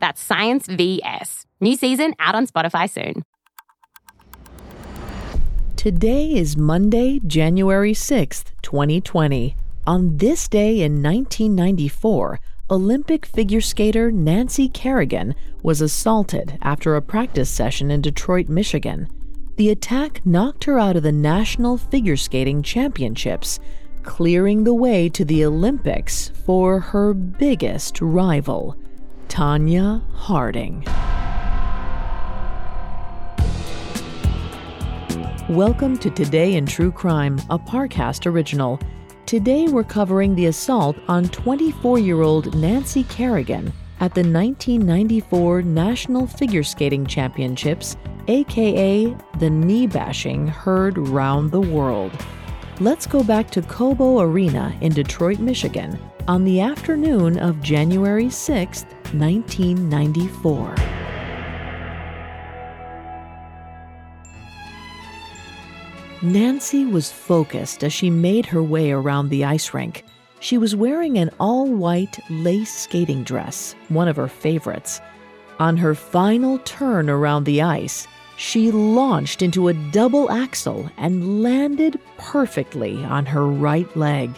That's Science VS. New season out on Spotify soon. Today is Monday, January 6th, 2020. On this day in 1994, Olympic figure skater Nancy Kerrigan was assaulted after a practice session in Detroit, Michigan. The attack knocked her out of the National Figure Skating Championships, clearing the way to the Olympics for her biggest rival, Tonya Harding. Welcome to Today in True Crime, a Parcast original. Today we're covering the assault on 24 year old Nancy Kerrigan at the 1994 National Figure Skating Championships, aka the knee bashing heard round the world. Let's go back to Cobo Arena in Detroit, Michigan on the afternoon of January 6, 1994. Nancy was focused as she made her way around the ice rink. She was wearing an all white lace skating dress, one of her favorites. On her final turn around the ice, she launched into a double axel and landed perfectly on her right leg.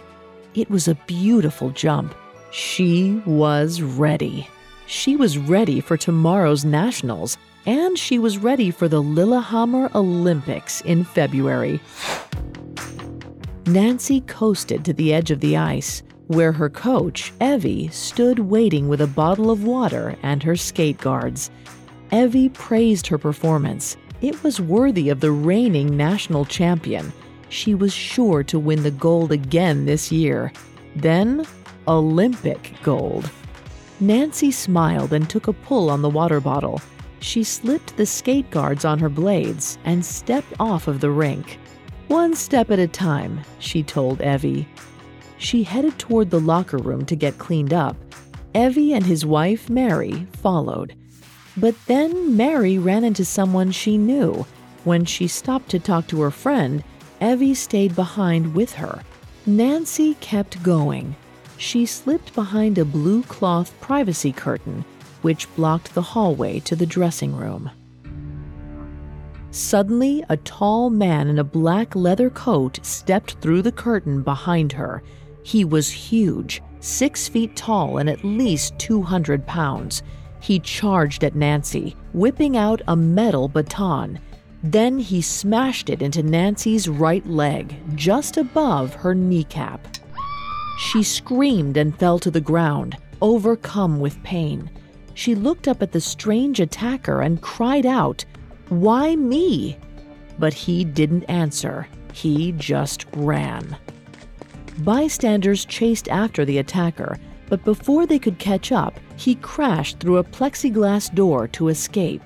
It was a beautiful jump. She was ready. She was ready for tomorrow's nationals and she was ready for the Lillehammer Olympics in February. Nancy coasted to the edge of the ice, where her coach, Evy, stood waiting with a bottle of water and her skate guards. Evy praised her performance. It was worthy of the reigning national champion. She was sure to win the gold again this year. Then, Olympic gold. Nancy smiled and took a pull on the water bottle she slipped the skate guards on her blades and stepped off of the rink. One step at a time, she told Evy. She headed toward the locker room to get cleaned up. Evy and his wife, Mary, followed. But then Mary ran into someone she knew. When she stopped to talk to her friend, Evy stayed behind with her. Nancy kept going. She slipped behind a blue cloth privacy curtain which blocked the hallway to the dressing room. Suddenly, a tall man in a black leather coat stepped through the curtain behind her. He was huge, six feet tall and at least 200 pounds. He charged at Nancy, whipping out a metal baton. Then he smashed it into Nancy's right leg, just above her kneecap. She screamed and fell to the ground, overcome with pain. She looked up at the strange attacker and cried out, Why me? But he didn't answer. He just ran. Bystanders chased after the attacker, but before they could catch up, he crashed through a plexiglass door to escape.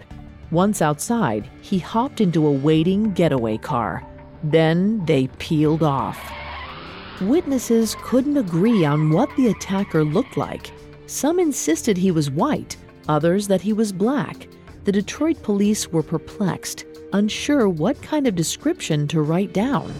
Once outside, he hopped into a waiting getaway car. Then they peeled off. Witnesses couldn't agree on what the attacker looked like. Some insisted he was white, others that he was black. The Detroit police were perplexed, unsure what kind of description to write down.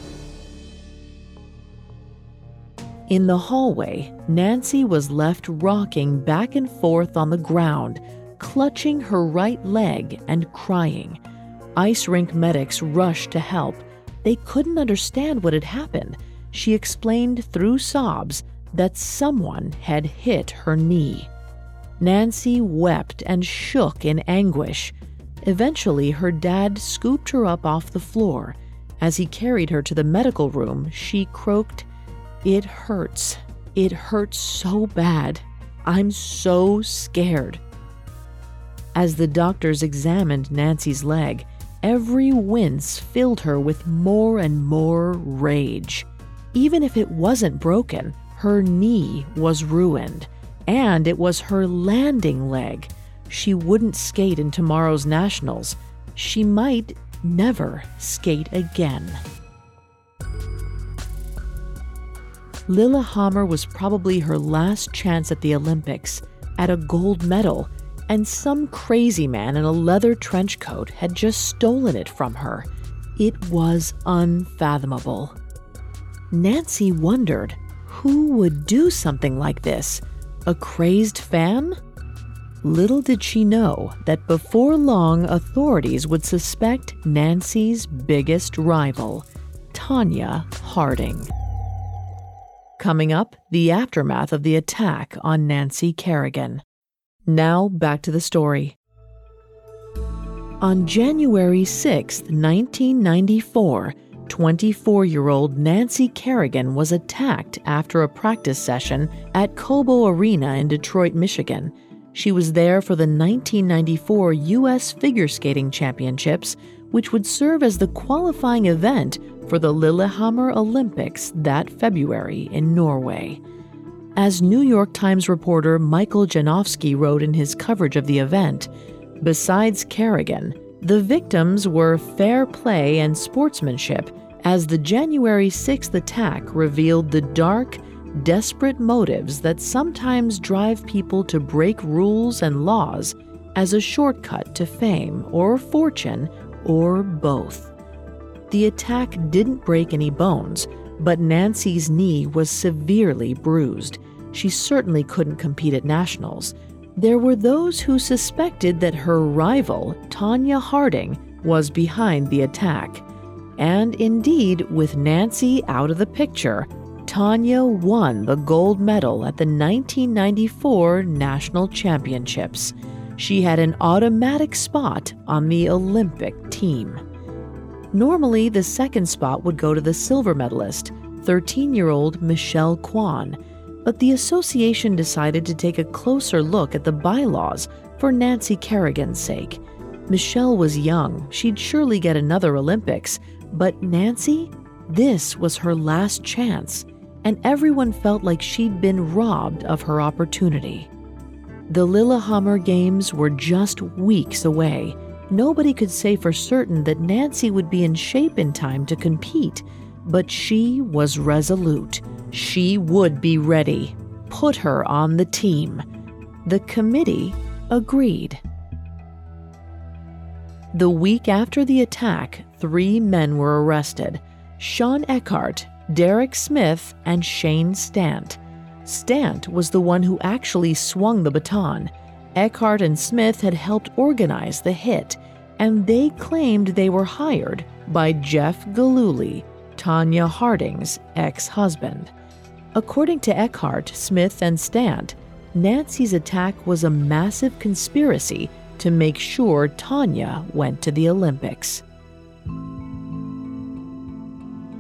In the hallway, Nancy was left rocking back and forth on the ground, clutching her right leg and crying. Ice rink medics rushed to help. They couldn't understand what had happened. She explained through sobs that someone had hit her knee. Nancy wept and shook in anguish. Eventually, her dad scooped her up off the floor. As he carried her to the medical room, she croaked, It hurts. It hurts so bad. I'm so scared. As the doctors examined Nancy's leg, every wince filled her with more and more rage. Even if it wasn't broken, her knee was ruined. And it was her landing leg. She wouldn't skate in tomorrow's nationals. she might never skate again. Lillehammer was probably her last chance at the Olympics, at a gold medal, and some crazy man in a leather trench coat had just stolen it from her. It was unfathomable. Nancy wondered who would do something like this? A crazed fan? Little did she know that before long, authorities would suspect Nancy's biggest rival, Tonya Harding. Coming up, the aftermath of the attack on Nancy Kerrigan. Now, back to the story. On January 6, 1994, 24 year old Nancy Kerrigan was attacked after a practice session at Cobo Arena in Detroit, Michigan. She was there for the 1994 U.S. Figure Skating Championships, which would serve as the qualifying event for the Lillehammer Olympics that February in Norway. As New York Times reporter Michael Janofsky wrote in his coverage of the event, besides Kerrigan, the victims were fair play and sportsmanship, as the January 6th attack revealed the dark, desperate motives that sometimes drive people to break rules and laws as a shortcut to fame or fortune or both. The attack didn't break any bones, but Nancy's knee was severely bruised. She certainly couldn't compete at nationals. There were those who suspected that her rival, Tonya Harding, was behind the attack. And indeed, with Nancy out of the picture, Tonya won the gold medal at the 1994 National Championships. She had an automatic spot on the Olympic team. Normally, the second spot would go to the silver medalist, 13 year old Michelle Kwan, but the association decided to take a closer look at the bylaws for Nancy Kerrigan's sake. Michelle was young, she'd surely get another Olympics, but Nancy? This was her last chance, and everyone felt like she'd been robbed of her opportunity. The Lillehammer Games were just weeks away, Nobody could say for certain that Nancy would be in shape in time to compete, but she was resolute. She would be ready. Put her on the team. The committee agreed. The week after the attack, three men were arrested Shawn Eckardt, Derek Smith, and Shane Stant. Stant was the one who actually swung the baton. Eckhart and Smith had helped organize the hit, and they claimed they were hired by Jeff Gillooly, Tonya Harding's ex husband. According to Eckardt, Smith, and Stant, Nancy's attack was a massive conspiracy to make sure Tonya went to the Olympics.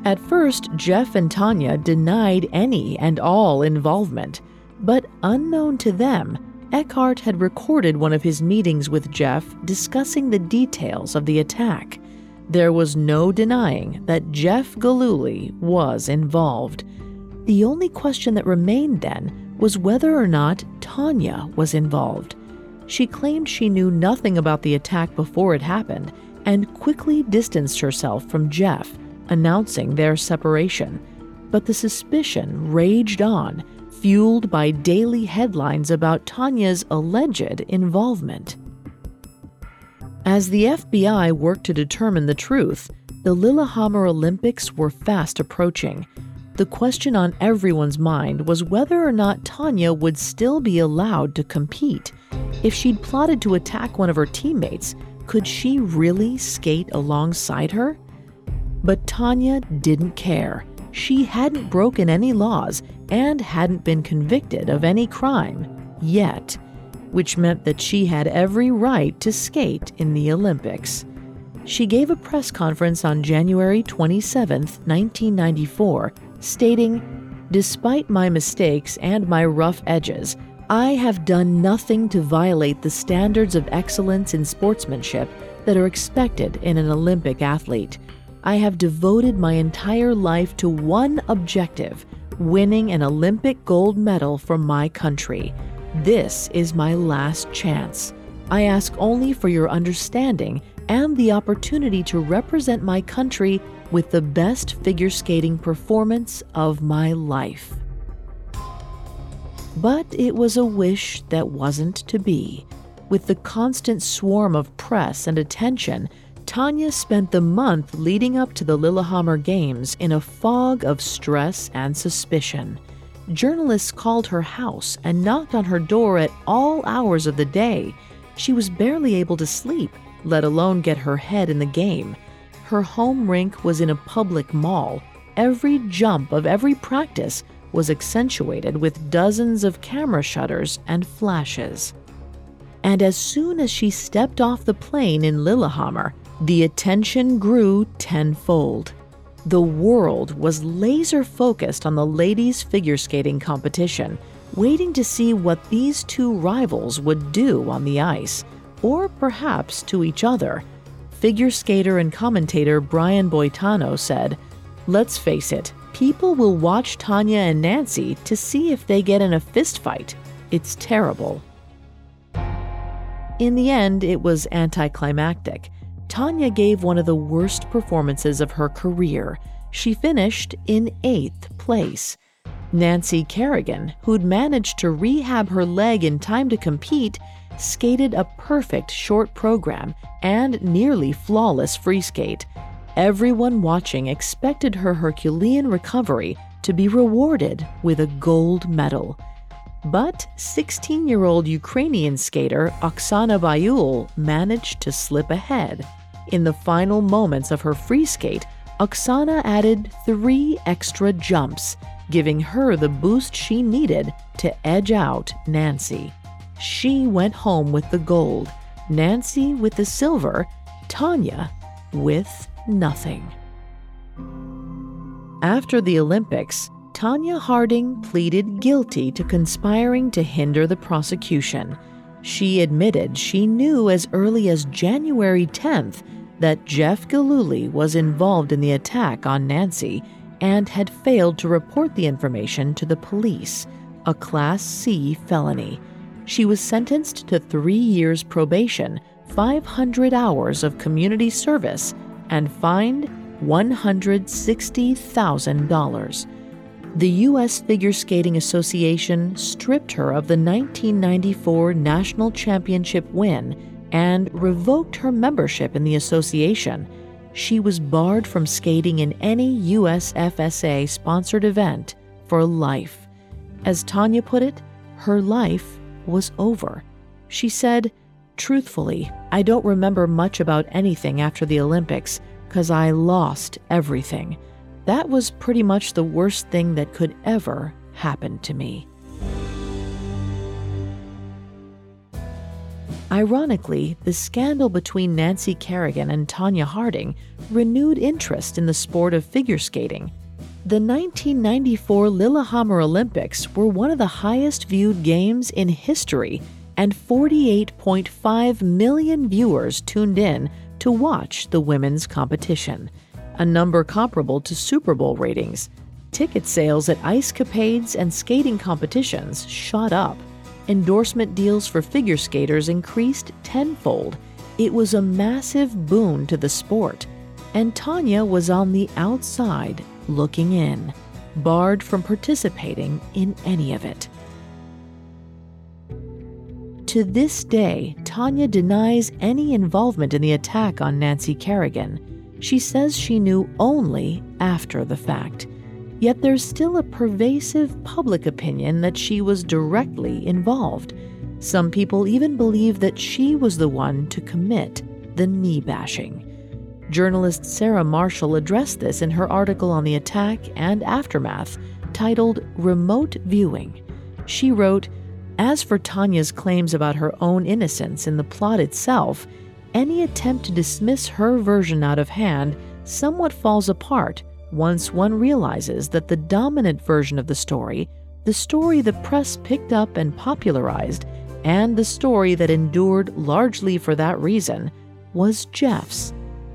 At first, Jeff and Tonya denied any and all involvement, but unknown to them, Eckardt had recorded one of his meetings with Jeff discussing the details of the attack. There was no denying that Jeff Gillooly was involved. The only question that remained then was whether or not Tonya was involved. She claimed she knew nothing about the attack before it happened and quickly distanced herself from Jeff, announcing their separation. But the suspicion raged on fueled by daily headlines about Tonya's alleged involvement. As the FBI worked to determine the truth, the Lillehammer Olympics were fast approaching. The question on everyone's mind was whether or not Tonya would still be allowed to compete. If she'd plotted to attack one of her teammates, could she really skate alongside her? But Tonya didn't care she hadn't broken any laws and hadn't been convicted of any crime yet, which meant that she had every right to skate in the Olympics. She gave a press conference on January 27, 1994, stating, Despite my mistakes and my rough edges, I have done nothing to violate the standards of excellence in sportsmanship that are expected in an Olympic athlete. I have devoted my entire life to one objective winning an Olympic gold medal for my country. This is my last chance. I ask only for your understanding and the opportunity to represent my country with the best figure skating performance of my life. But it was a wish that wasn't to be. With the constant swarm of press and attention, Tonya spent the month leading up to the Lillehammer Games in a fog of stress and suspicion. Journalists called her house and knocked on her door at all hours of the day. She was barely able to sleep, let alone get her head in the game. Her home rink was in a public mall. Every jump of every practice was accentuated with dozens of camera shutters and flashes. And as soon as she stepped off the plane in Lillehammer, the attention grew tenfold. The world was laser focused on the ladies' figure skating competition, waiting to see what these two rivals would do on the ice, or perhaps to each other. Figure skater and commentator Brian Boitano said, Let's face it, people will watch Tonya and Nancy to see if they get in a fistfight. It's terrible. In the end, it was anticlimactic. Tonya gave one of the worst performances of her career. She finished in eighth place. Nancy Kerrigan, who'd managed to rehab her leg in time to compete, skated a perfect short program and nearly flawless free skate. Everyone watching expected her Herculean recovery to be rewarded with a gold medal. But 16 year old Ukrainian skater Oksana Baiul managed to slip ahead. In the final moments of her free skate, Oksana added three extra jumps, giving her the boost she needed to edge out Nancy. She went home with the gold, Nancy with the silver, Tonya with nothing. After the Olympics, Tonya Harding pleaded guilty to conspiring to hinder the prosecution. She admitted she knew as early as January 10th that Jeff Gillooly was involved in the attack on Nancy and had failed to report the information to the police, a Class C felony. She was sentenced to three years probation, 500 hours of community service, and fined $160,000. The U.S. Figure Skating Association stripped her of the 1994 National Championship win and revoked her membership in the association. She was barred from skating in any USFSA sponsored event for life. As Tonya put it, her life was over. She said, Truthfully, I don't remember much about anything after the Olympics because I lost everything. That was pretty much the worst thing that could ever happen to me. Ironically, the scandal between Nancy Kerrigan and Tonya Harding renewed interest in the sport of figure skating. The 1994 Lillehammer Olympics were one of the highest viewed games in history, and 48.5 million viewers tuned in to watch the women's competition, a number comparable to Super Bowl ratings. Ticket sales at ice capades and skating competitions shot up. Endorsement deals for figure skaters increased tenfold. It was a massive boon to the sport, and Tonya was on the outside looking in, barred from participating in any of it. To this day, Tonya denies any involvement in the attack on Nancy Kerrigan. She says she knew only after the fact. Yet there's still a pervasive public opinion that she was directly involved. Some people even believe that she was the one to commit the knee bashing. Journalist Sarah Marshall addressed this in her article on the attack and aftermath, titled Remote Viewing. She wrote As for Tonya's claims about her own innocence in the plot itself, any attempt to dismiss her version out of hand somewhat falls apart once one realizes that the dominant version of the story, the story the press picked up and popularized, and the story that endured largely for that reason, was Jeff's.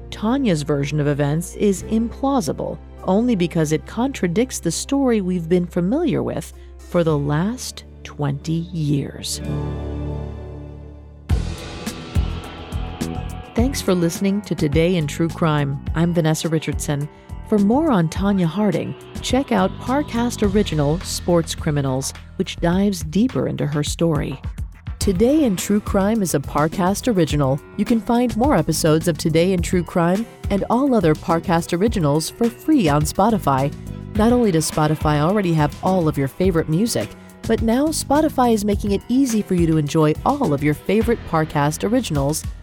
Tonya's version of events is implausible only because it contradicts the story we've been familiar with for the last 20 years. Thanks for listening to Today in True Crime. I'm Vanessa Richardson. For more on Tonya Harding, check out Parcast Original Sports Criminals, which dives deeper into her story. Today in True Crime is a Parcast original. You can find more episodes of Today in True Crime and all other Parcast originals for free on Spotify. Not only does Spotify already have all of your favorite music, but now Spotify is making it easy for you to enjoy all of your favorite Parcast originals,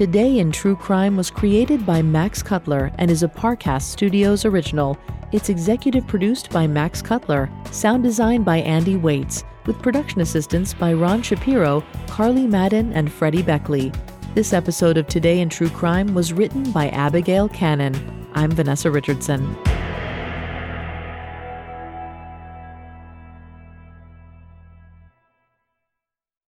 Today in True Crime was created by Max Cutler and is a Parcast Studios original. It's executive produced by Max Cutler, sound designed by Andy Waits with production assistance by Ron Shapiro, Carly Madden, and Freddie Beckley. This episode of Today in True Crime was written by Abigail Cannon. I'm Vanessa Richardson.